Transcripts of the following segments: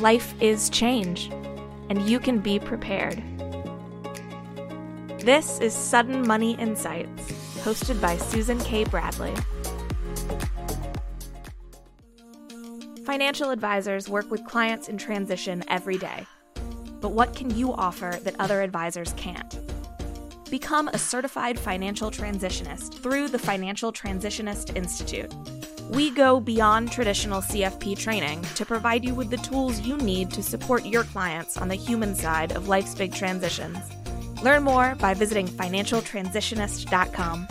Life is change, and you can be prepared. This is Sudden Money Insights, hosted by Susan K. Bradley. Financial advisors work with clients in transition every day. But what can you offer that other advisors can't? Become a certified financial transitionist through the Financial Transitionist Institute. We go beyond traditional CFP training to provide you with the tools you need to support your clients on the human side of life's big transitions. Learn more by visiting financialtransitionist.com.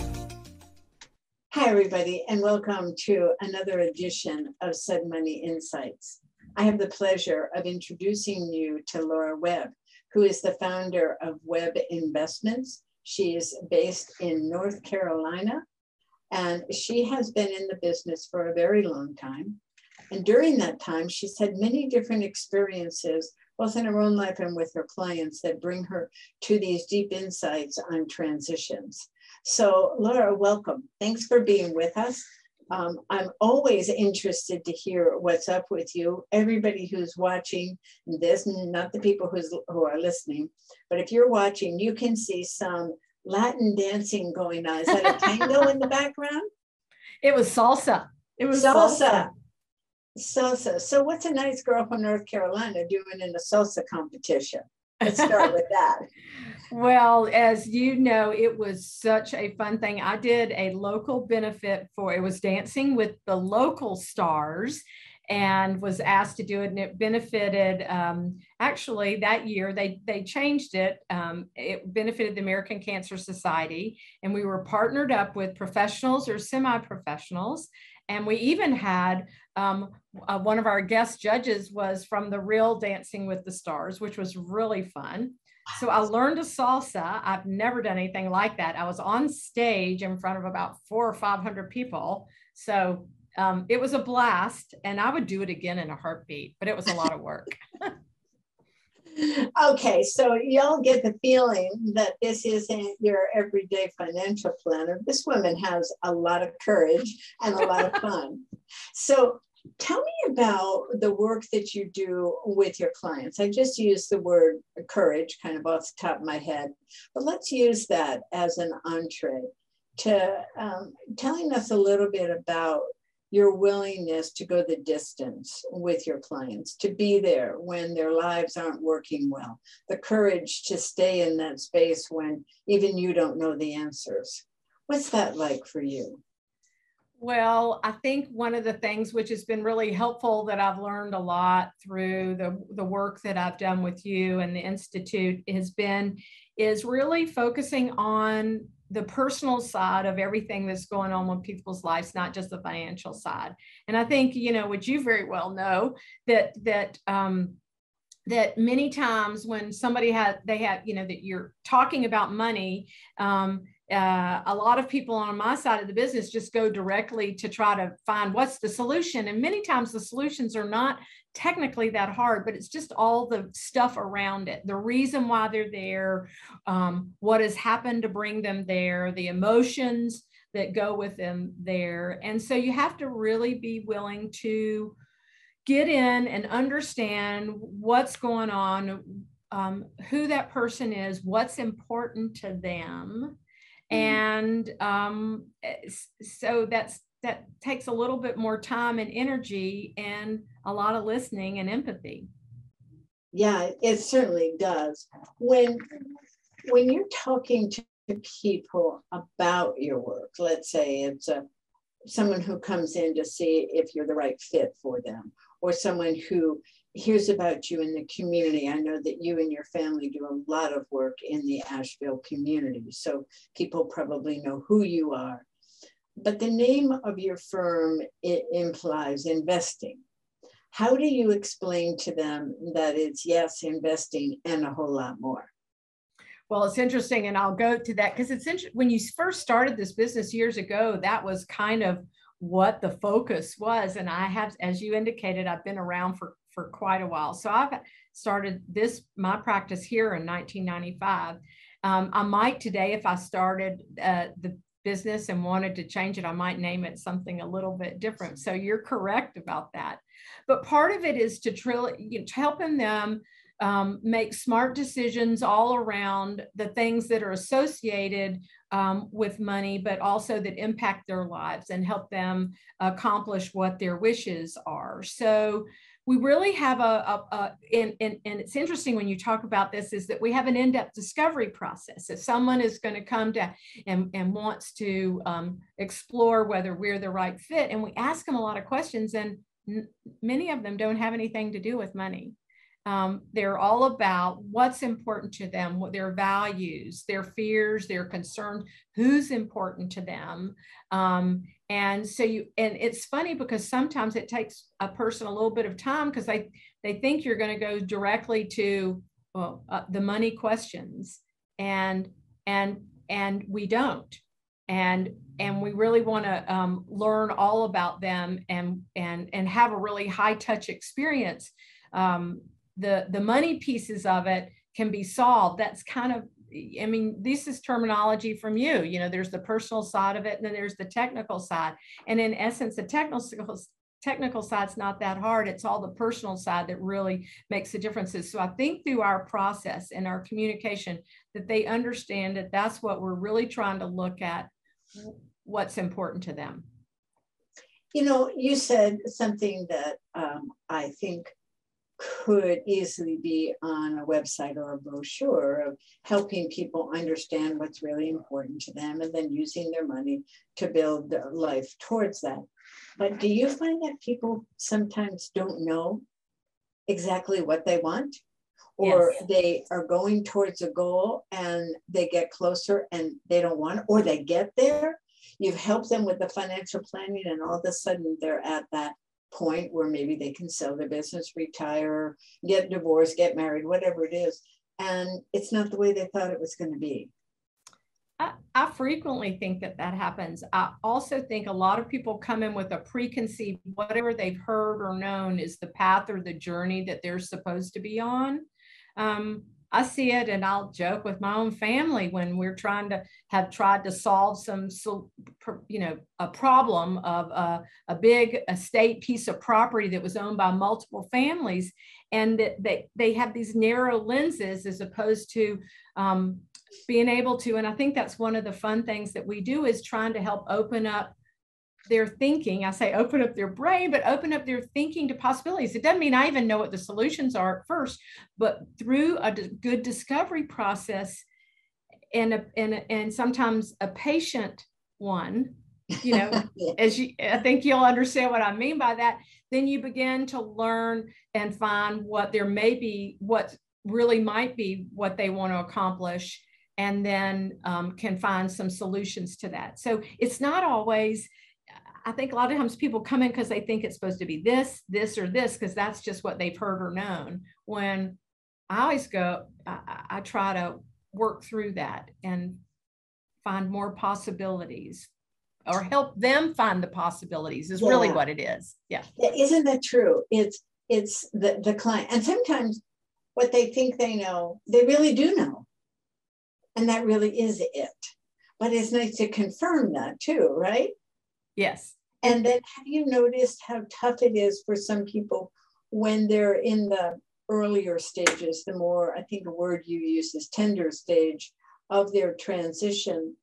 Hi, everybody, and welcome to another edition of Sudden Money Insights. I have the pleasure of introducing you to Laura Webb, who is the founder of Webb Investments. She is based in North Carolina, and she has been in the business for a very long time. And during that time, she's had many different experiences, both in her own life and with her clients, that bring her to these deep insights on transitions. So, Laura, welcome. Thanks for being with us. Um, I'm always interested to hear what's up with you. Everybody who's watching this, not the people who's, who are listening, but if you're watching, you can see some Latin dancing going on. Is that a tango in the background? It was salsa. It was salsa. salsa. Salsa. So, what's a nice girl from North Carolina doing in a salsa competition? Let's start with that. Well, as you know, it was such a fun thing. I did a local benefit for it was dancing with the local stars and was asked to do it and it benefited um, actually that year they they changed it um, it benefited the american cancer society and we were partnered up with professionals or semi-professionals and we even had um, uh, one of our guest judges was from the real dancing with the stars which was really fun so I learned a salsa. I've never done anything like that. I was on stage in front of about four or 500 people. So um, it was a blast and I would do it again in a heartbeat, but it was a lot of work. okay, so y'all get the feeling that this isn't your everyday financial planner. This woman has a lot of courage and a lot of fun. so Tell me about the work that you do with your clients. I just used the word courage kind of off the top of my head, but let's use that as an entree to um, telling us a little bit about your willingness to go the distance with your clients, to be there when their lives aren't working well, the courage to stay in that space when even you don't know the answers. What's that like for you? Well, I think one of the things which has been really helpful that I've learned a lot through the, the work that I've done with you and the Institute has been is really focusing on the personal side of everything that's going on with people's lives, not just the financial side. And I think, you know, which you very well know that that um, that many times when somebody had they have you know that you're talking about money um, uh, a lot of people on my side of the business just go directly to try to find what's the solution. And many times the solutions are not technically that hard, but it's just all the stuff around it the reason why they're there, um, what has happened to bring them there, the emotions that go with them there. And so you have to really be willing to get in and understand what's going on, um, who that person is, what's important to them and um, so that's that takes a little bit more time and energy and a lot of listening and empathy. Yeah it certainly does. When when you're talking to people about your work let's say it's a someone who comes in to see if you're the right fit for them or someone who hears about you in the community. I know that you and your family do a lot of work in the Asheville community, so people probably know who you are. But the name of your firm it implies investing. How do you explain to them that it's yes, investing and a whole lot more? Well, it's interesting, and I'll go to that because it's. When you first started this business years ago, that was kind of what the focus was. And I have, as you indicated, I've been around for for quite a while. So I've started this, my practice here in 1995. Um, I might today, if I started uh, the business and wanted to change it, I might name it something a little bit different. So you're correct about that. but part of it is to, trill, you know, helping them um, make smart decisions all around the things that are associated um, with money, but also that impact their lives and help them accomplish what their wishes are. So we really have a, a, a and, and, and it's interesting when you talk about this is that we have an in-depth discovery process. If someone is going to come to and, and wants to um, explore whether we're the right fit, and we ask them a lot of questions, and many of them don't have anything to do with money. Um, they're all about what's important to them, what their values, their fears, their concerns, who's important to them. Um, and so you, and it's funny because sometimes it takes a person a little bit of time because they, they think you're going to go directly to well, uh, the money questions. And, and, and we don't. And, and we really want to um, learn all about them and, and, and have a really high touch experience. Um, the the money pieces of it can be solved. That's kind of i mean this is terminology from you you know there's the personal side of it and then there's the technical side. And in essence the technical technical side's not that hard it's all the personal side that really makes the differences. So i think through our process and our communication that they understand that that's what we're really trying to look at what's important to them. You know you said something that um, i think could easily be on a website or a brochure of helping people understand what's really important to them and then using their money to build their life towards that. But do you find that people sometimes don't know exactly what they want? Or yes. they are going towards a goal and they get closer and they don't want or they get there. You've helped them with the financial planning, and all of a sudden they're at that point where maybe they can sell their business, retire, get divorced, get married, whatever it is. And it's not the way they thought it was going to be. I, I, frequently think that that happens. I also think a lot of people come in with a preconceived, whatever they've heard or known is the path or the journey that they're supposed to be on. Um, I see it and I'll joke with my own family when we're trying to have tried to solve some, you know, a problem of a, a big estate piece of property that was owned by multiple families. And that they, they have these narrow lenses as opposed to um, being able to, and I think that's one of the fun things that we do is trying to help open up their thinking. I say open up their brain, but open up their thinking to possibilities. It doesn't mean I even know what the solutions are at first, but through a good discovery process and a, and and sometimes a patient one, you know, as you I think you'll understand what I mean by that, then you begin to learn and find what there may be, what really might be what they want to accomplish and then um, can find some solutions to that. So it's not always I think a lot of times people come in because they think it's supposed to be this, this, or this, because that's just what they've heard or known. When I always go, I, I try to work through that and find more possibilities or help them find the possibilities is yeah. really what it is. Yeah. yeah. Isn't that true? It's it's the, the client. And sometimes what they think they know, they really do know. And that really is it. But it's nice to confirm that too, right? Yes. And then have you noticed how tough it is for some people when they're in the earlier stages, the more, I think a word you use is tender stage of their transition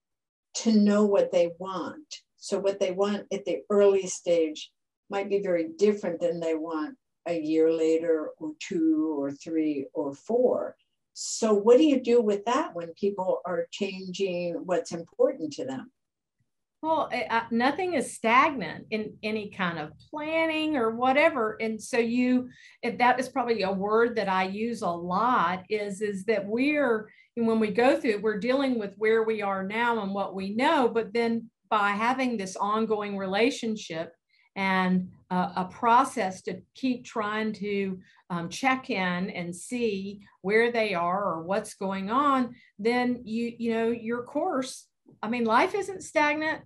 to know what they want. So what they want at the early stage might be very different than they want a year later or two or three or four. So what do you do with that when people are changing what's important to them? Well, uh, nothing is stagnant in any kind of planning or whatever. And so you, that is probably a word that I use a lot is, is that we're, when we go through we're dealing with where we are now and what we know, but then by having this ongoing relationship and uh, a process to keep trying to um, check in and see where they are or what's going on, then you, you know, your course I mean, life isn't stagnant.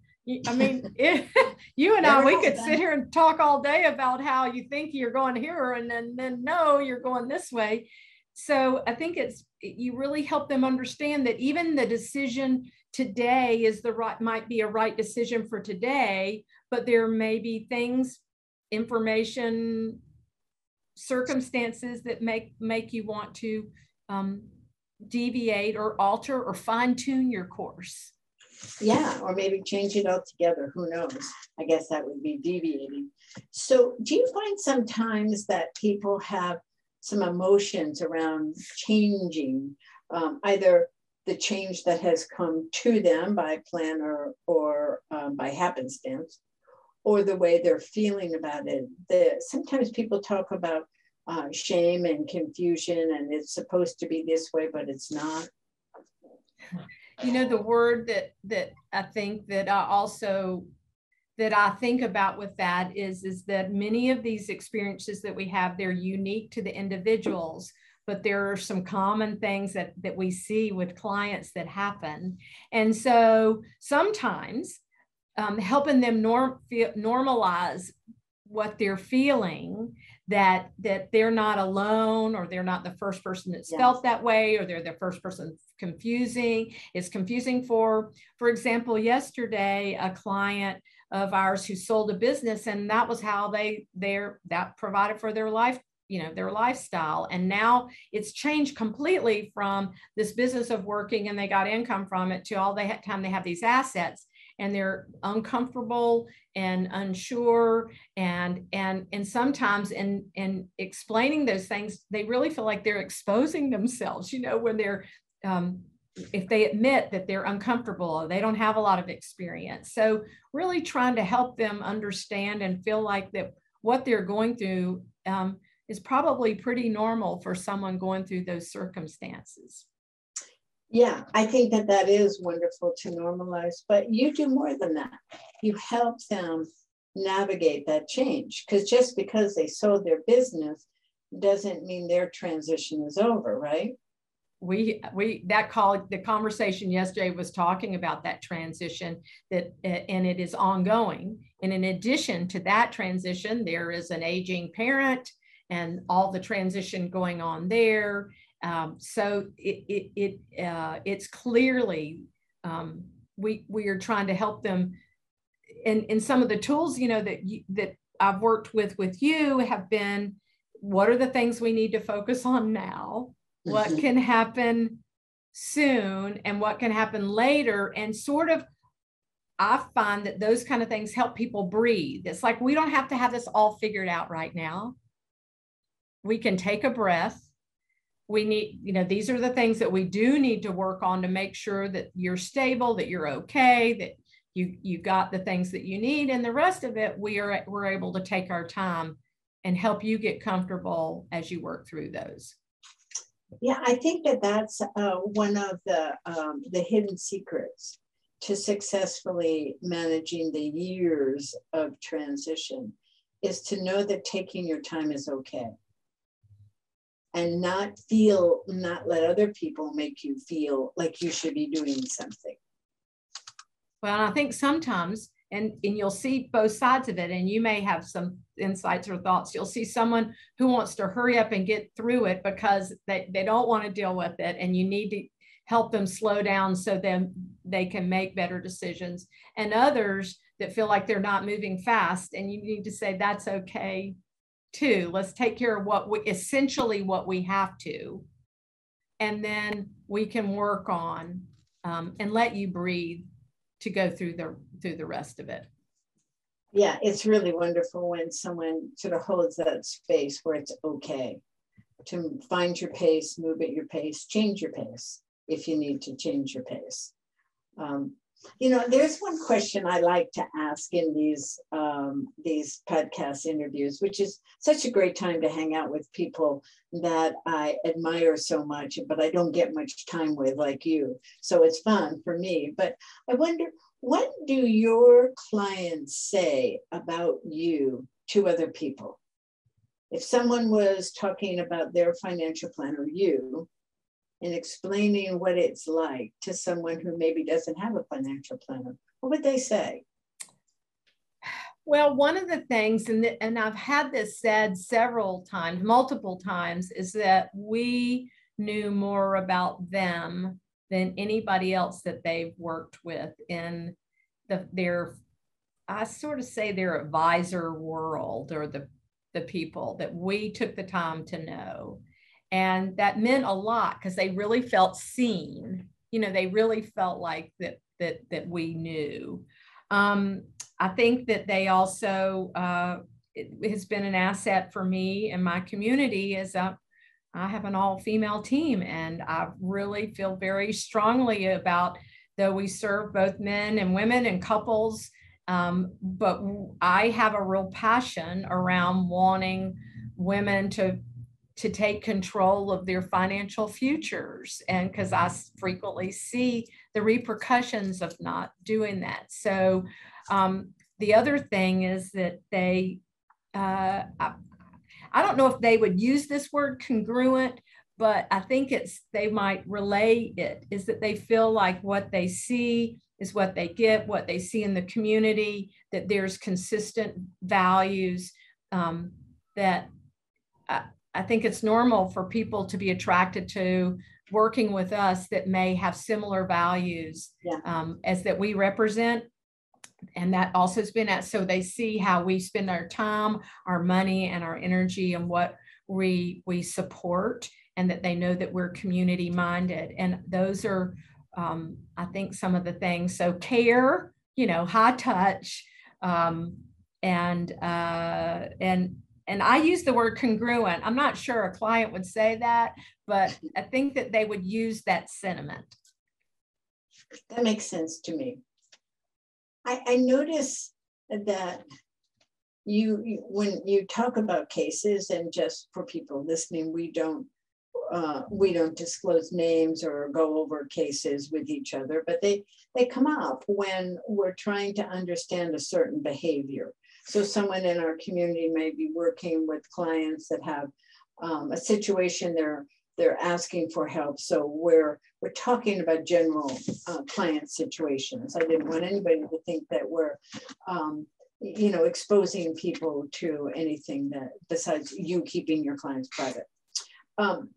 I mean, it, you and I, we could sit here and talk all day about how you think you're going here and then, then no, you're going this way. So I think it's, you really help them understand that even the decision today is the right, might be a right decision for today, but there may be things, information, circumstances that make make you want to um, deviate or alter or fine tune your course. Yeah, or maybe change it altogether. Who knows? I guess that would be deviating. So, do you find sometimes that people have some emotions around changing, um, either the change that has come to them by plan or, or um, by happenstance, or the way they're feeling about it? The, sometimes people talk about uh, shame and confusion, and it's supposed to be this way, but it's not. You know, the word that that I think that I also that I think about with that is is that many of these experiences that we have they're unique to the individuals but there are some common things that that we see with clients that happen. And so sometimes um, helping them norm, normalize what they're feeling that that they're not alone or they're not the first person that's yes. felt that way or they're the first person confusing it's confusing for for example yesterday a client of ours who sold a business and that was how they they're that provided for their life you know their lifestyle and now it's changed completely from this business of working and they got income from it to all the time they have these assets and they're uncomfortable and unsure and and and sometimes in in explaining those things they really feel like they're exposing themselves you know when they're um, if they admit that they're uncomfortable or they don't have a lot of experience. So really trying to help them understand and feel like that what they're going through um, is probably pretty normal for someone going through those circumstances yeah, I think that that is wonderful to normalize, but you do more than that. You help them navigate that change because just because they sold their business doesn't mean their transition is over, right? we we that call the conversation yesterday was talking about that transition that and it is ongoing and in addition to that transition there is an aging parent and all the transition going on there um, so it, it, it uh, it's clearly um, we we are trying to help them. And, and some of the tools, you know, that you, that I've worked with with you have been, what are the things we need to focus on now? What mm-hmm. can happen soon, and what can happen later, and sort of I find that those kind of things help people breathe. It's like we don't have to have this all figured out right now. We can take a breath we need, you know, these are the things that we do need to work on to make sure that you're stable, that you're okay, that you you got the things that you need, and the rest of it we are we're able to take our time and help you get comfortable as you work through those. Yeah, I think that that's uh, one of the um, the hidden secrets to successfully managing the years of transition is to know that taking your time is okay and not feel, not let other people make you feel like you should be doing something. Well, I think sometimes, and, and you'll see both sides of it, and you may have some insights or thoughts. You'll see someone who wants to hurry up and get through it because they, they don't want to deal with it, and you need to help them slow down so then they can make better decisions. And others that feel like they're not moving fast, and you need to say, that's okay two let's take care of what we essentially what we have to. And then we can work on um, and let you breathe to go through the through the rest of it. Yeah it's really wonderful when someone sort of holds that space where it's okay to find your pace move at your pace change your pace if you need to change your pace. Um, you know, there's one question I like to ask in these um, these podcast interviews, which is such a great time to hang out with people that I admire so much, but I don't get much time with like you. So it's fun for me. But I wonder, what do your clients say about you to other people? If someone was talking about their financial plan or you, in explaining what it's like to someone who maybe doesn't have a financial planner, what would they say? Well, one of the things, and, the, and I've had this said several times, multiple times, is that we knew more about them than anybody else that they've worked with in the, their, I sort of say their advisor world or the the people that we took the time to know. And that meant a lot because they really felt seen. You know, they really felt like that that that we knew. Um, I think that they also uh, it has been an asset for me and my community as a I have an all female team, and I really feel very strongly about though we serve both men and women and couples. Um, but I have a real passion around wanting women to to take control of their financial futures. And because i frequently see the repercussions of not doing that. So um, the other thing is that they uh, I, I don't know if they would use this word congruent, but I think it's they might relay it is that they feel like what they see is what they get, what they see in the community, that there's consistent values um, that I, I think it's normal for people to be attracted to working with us that may have similar values yeah. um, as that we represent. And that also has been at so they see how we spend our time our money and our energy and what we we support and that they know that we're community minded and those are um, i think some of the things. So care you know high touch um, and uh, and and i use the word congruent. I'm not sure a client would say that but i think that they would use that sentiment. That makes sense to me. I, I notice that you, when you talk about cases and just for people listening, we don't uh, we don't disclose names or go over cases with each other, but they they come up when we're trying to understand a certain behavior. So someone in our community may be working with clients that have um, a situation they're they're asking for help. So we're we're talking about general uh, client situations. I didn't want anybody to think that we're um, you know exposing people to anything that besides you keeping your clients private. Um,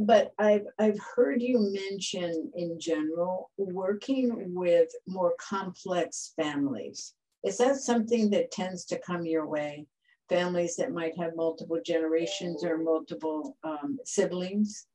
but I've I've heard you mention in general working with more complex families. Is that something that tends to come your way? families that might have multiple generations or multiple um, siblings?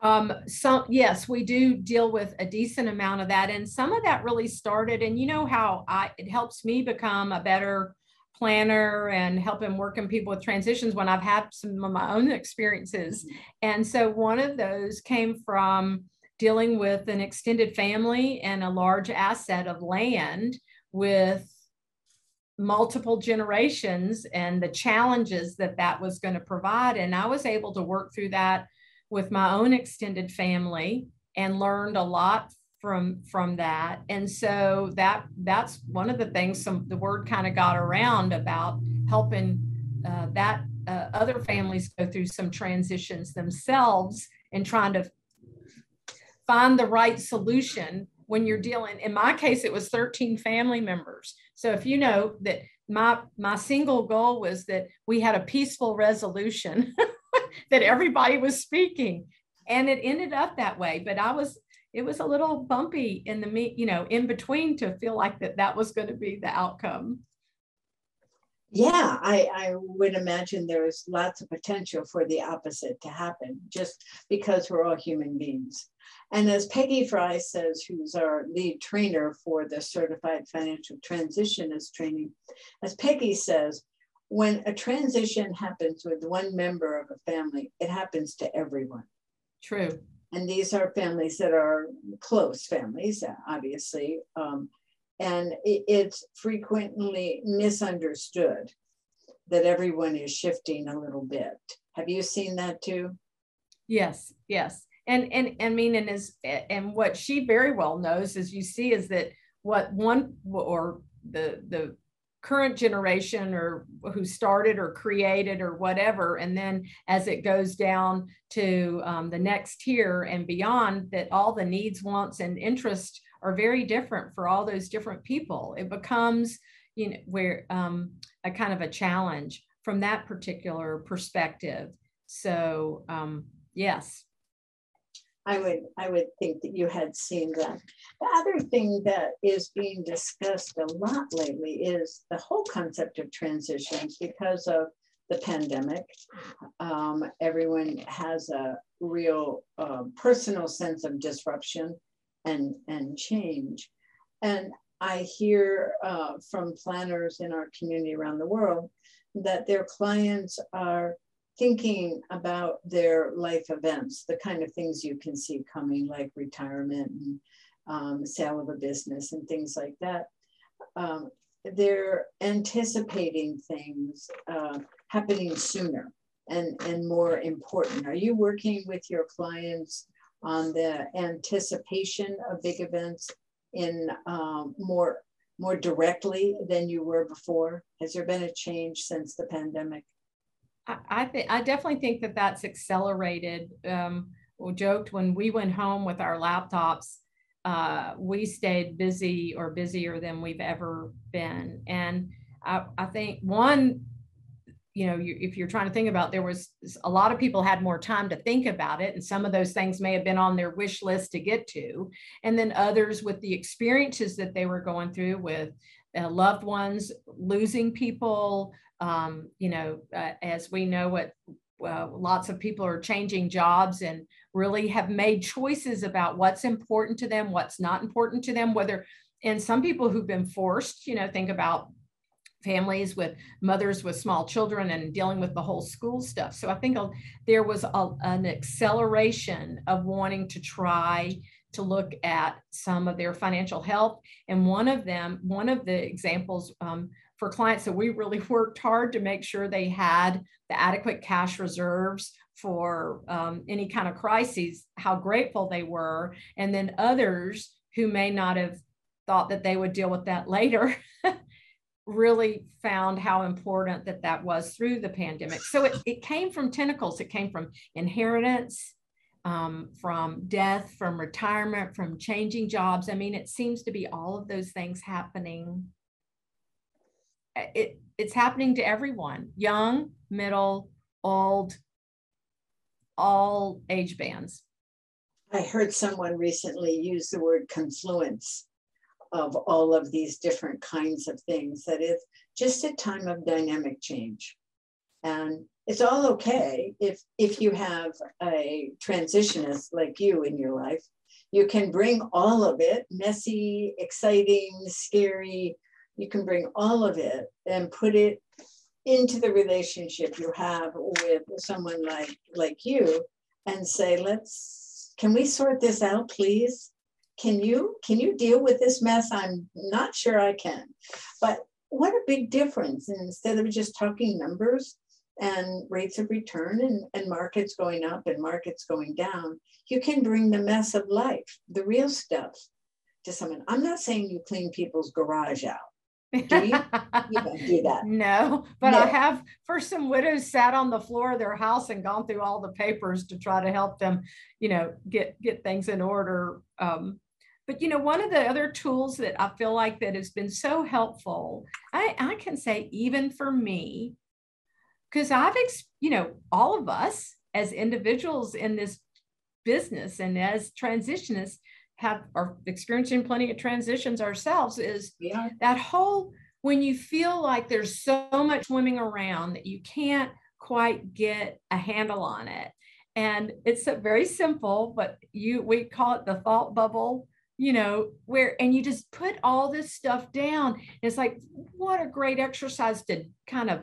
Um, some yes, we do deal with a decent amount of that, and some of that really started. And you know how I it helps me become a better planner and helping working people with transitions when I've had some of my own experiences. Mm-hmm. And so one of those came from dealing with an extended family and a large asset of land with multiple generations and the challenges that that was going to provide. And I was able to work through that with my own extended family and learned a lot from from that and so that that's one of the things some the word kind of got around about helping uh, that uh, other families go through some transitions themselves and trying to find the right solution when you're mm-hmm. dealing in my case it was 13 family members. So if you know that my my single goal was that we had a peaceful resolution that everybody was speaking and it ended up that way but i was it was a little bumpy in the me you know in between to feel like that that was going to be the outcome yeah I, I would imagine there is lots of potential for the opposite to happen just because we're all human beings and as Peggy Fry says, who's our lead trainer for the Certified Financial Transitionist training, as Peggy says, when a transition happens with one member of a family, it happens to everyone. True. And these are families that are close families, obviously. Um, and it's frequently misunderstood that everyone is shifting a little bit. Have you seen that too? Yes, yes and and I mean, and is and what she very well knows, as you see, is that what one or the the current generation or who started or created or whatever and then as it goes down to um, the next tier and beyond that all the needs wants and interests are very different for all those different people it becomes you know where um, a kind of a challenge from that particular perspective so um, yes I would I would think that you had seen that. The other thing that is being discussed a lot lately is the whole concept of transitions because of the pandemic. Um, everyone has a real uh, personal sense of disruption and, and change. And I hear uh, from planners in our community around the world that their clients are thinking about their life events, the kind of things you can see coming, like retirement and um, sale of a business and things like that. Um, they're anticipating things uh, happening sooner and, and more important. Are you working with your clients on the anticipation of big events in um, more more directly than you were before? Has there been a change since the pandemic? I, I think I definitely think that that's accelerated. Um, we joked when we went home with our laptops, uh, we stayed busy or busier than we've ever been. And I, I think one you know you, if you're trying to think about there was a lot of people had more time to think about it and some of those things may have been on their wish list to get to. And then others with the experiences that they were going through with uh, loved ones losing people um, you know uh, as we know what uh, lots of people are changing jobs and really have made choices about what's important to them what's not important to them whether and some people who've been forced you know think about families with mothers with small children and dealing with the whole school stuff. So I think there was a, an acceleration of wanting to try to look at some of their financial health. And one of them, one of the examples um, for clients that we really worked hard to make sure they had the adequate cash reserves for um, any kind of crises, how grateful they were. And then others who may not have thought that they would deal with that later really found how important that that was through the pandemic. So it, it came from tentacles. It came from inheritance, um, from death, from retirement, from changing jobs. I mean, it seems to be all of those things happening. It, it's happening to everyone, young, middle, old, all age bands. I heard someone recently use the word confluence of all of these different kinds of things, that it's just a time of dynamic change. And it's all okay if, if you have a transitionist like you in your life, you can bring all of it, messy, exciting, scary, you can bring all of it and put it into the relationship you have with someone like like you and say let's can we sort this out please can you can you deal with this mess i'm not sure i can but what a big difference and instead of just talking numbers and rates of return and, and markets going up and markets going down you can bring the mess of life the real stuff to someone i'm not saying you clean people's garage out do you? you don't do that. No, but no. I have for some widows sat on the floor of their house and gone through all the papers to try to help them, you know, get get things in order. Um, but you know, one of the other tools that I feel like that has been so helpful, I, I can say even for me, because I've, ex- you know, all of us as individuals in this business and as transitionists have are experiencing plenty of transitions ourselves is yeah. that whole when you feel like there's so much swimming around that you can't quite get a handle on it and it's very simple but you we call it the thought bubble you know, where, and you just put all this stuff down. It's like, what a great exercise to kind of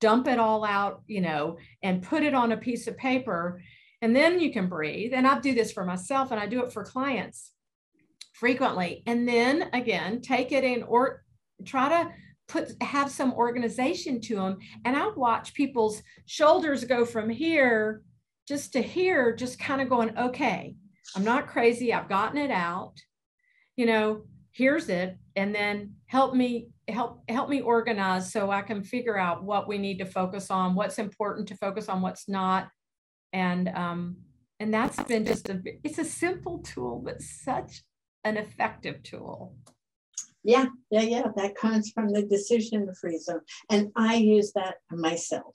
dump it all out, you know, and put it on a piece of paper. And then you can breathe. And I do this for myself and I do it for clients frequently. And then again, take it in or try to put have some organization to them. And I watch people's shoulders go from here just to here, just kind of going, okay, I'm not crazy. I've gotten it out you know, here's it, and then help me help help me organize so I can figure out what we need to focus on, what's important to focus on, what's not, and um, and that's been just a it's a simple tool, but such an effective tool. Yeah, yeah, yeah. That comes from the decision free zone. And I use that myself.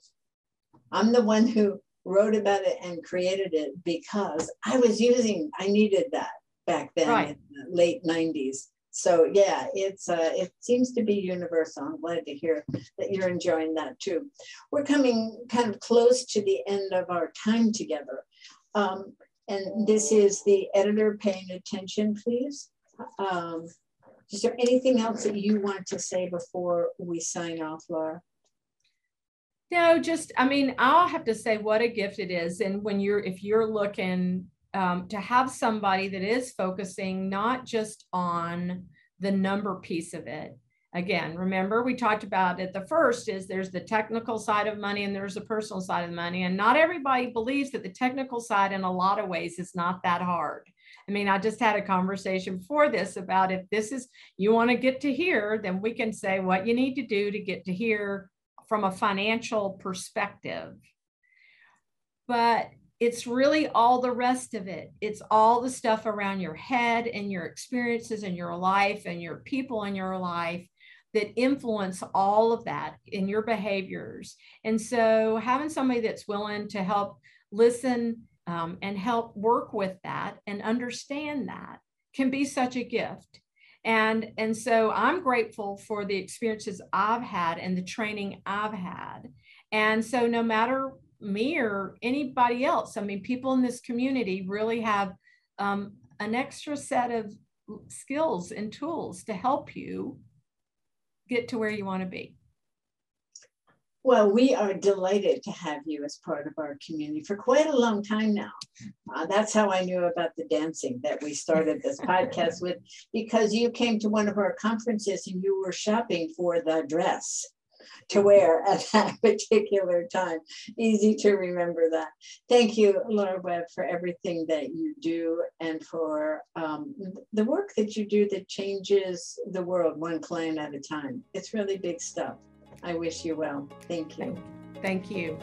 I'm the one who wrote about it and created it because I was using, I needed that back then right. in the late 90s So yeah, it's uh, it seems to be universal. I'm glad to hear that you're enjoying that too. We're coming kind of close to the end of our time together. Um, and this is the editor paying attention, please. Um, is there anything else that you want to say before we sign off, Laura? No, just, I mean, I'll have to say what a gift it is. And when you're, if you're looking um, to have somebody that is focusing not just on the number piece of it. Again, remember we talked about it. The first is there's the technical side of money and there's the personal side of money. And not everybody believes that the technical side, in a lot of ways, is not that hard. I mean, I just had a conversation before this about if this is you want to get to here, then we can say what you need to do to get to here from a financial perspective. But it's really all the rest of it. It's all the stuff around your head and your experiences and your life and your people in your life that influence all of that in your behaviors. And so having somebody that's willing to help listen um, and help work with that and understand that can be such a gift and and so i'm grateful for the experiences i've had and the training i've had and so no matter me or anybody else. I mean people in this community really have um, an extra set of skills and tools to help you get to where you want to be. Well, we are delighted to have you as part of our community for quite a long time now. Uh, that's how I knew about the dancing that we started this podcast with, because you came to one of our conferences and you were shopping for the dress to wear at that particular time. Easy to remember that. Thank you, Laura Webb, for everything that you do and for um, the work that you do that changes the world one client at a time. It's really big stuff. I wish you well. Thank you. Thank you.